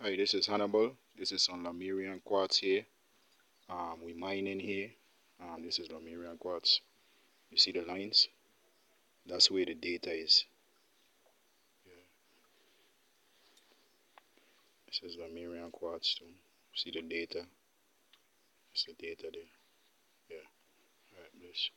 Hi, this is Hannibal. This is on Lemurian quartz here. Um, we mining here. Um, this is Lemurian quartz. You see the lines? That's where the data is. This is Lemurian quartz too. See the data? It's the data there. Yeah. Alright, bless.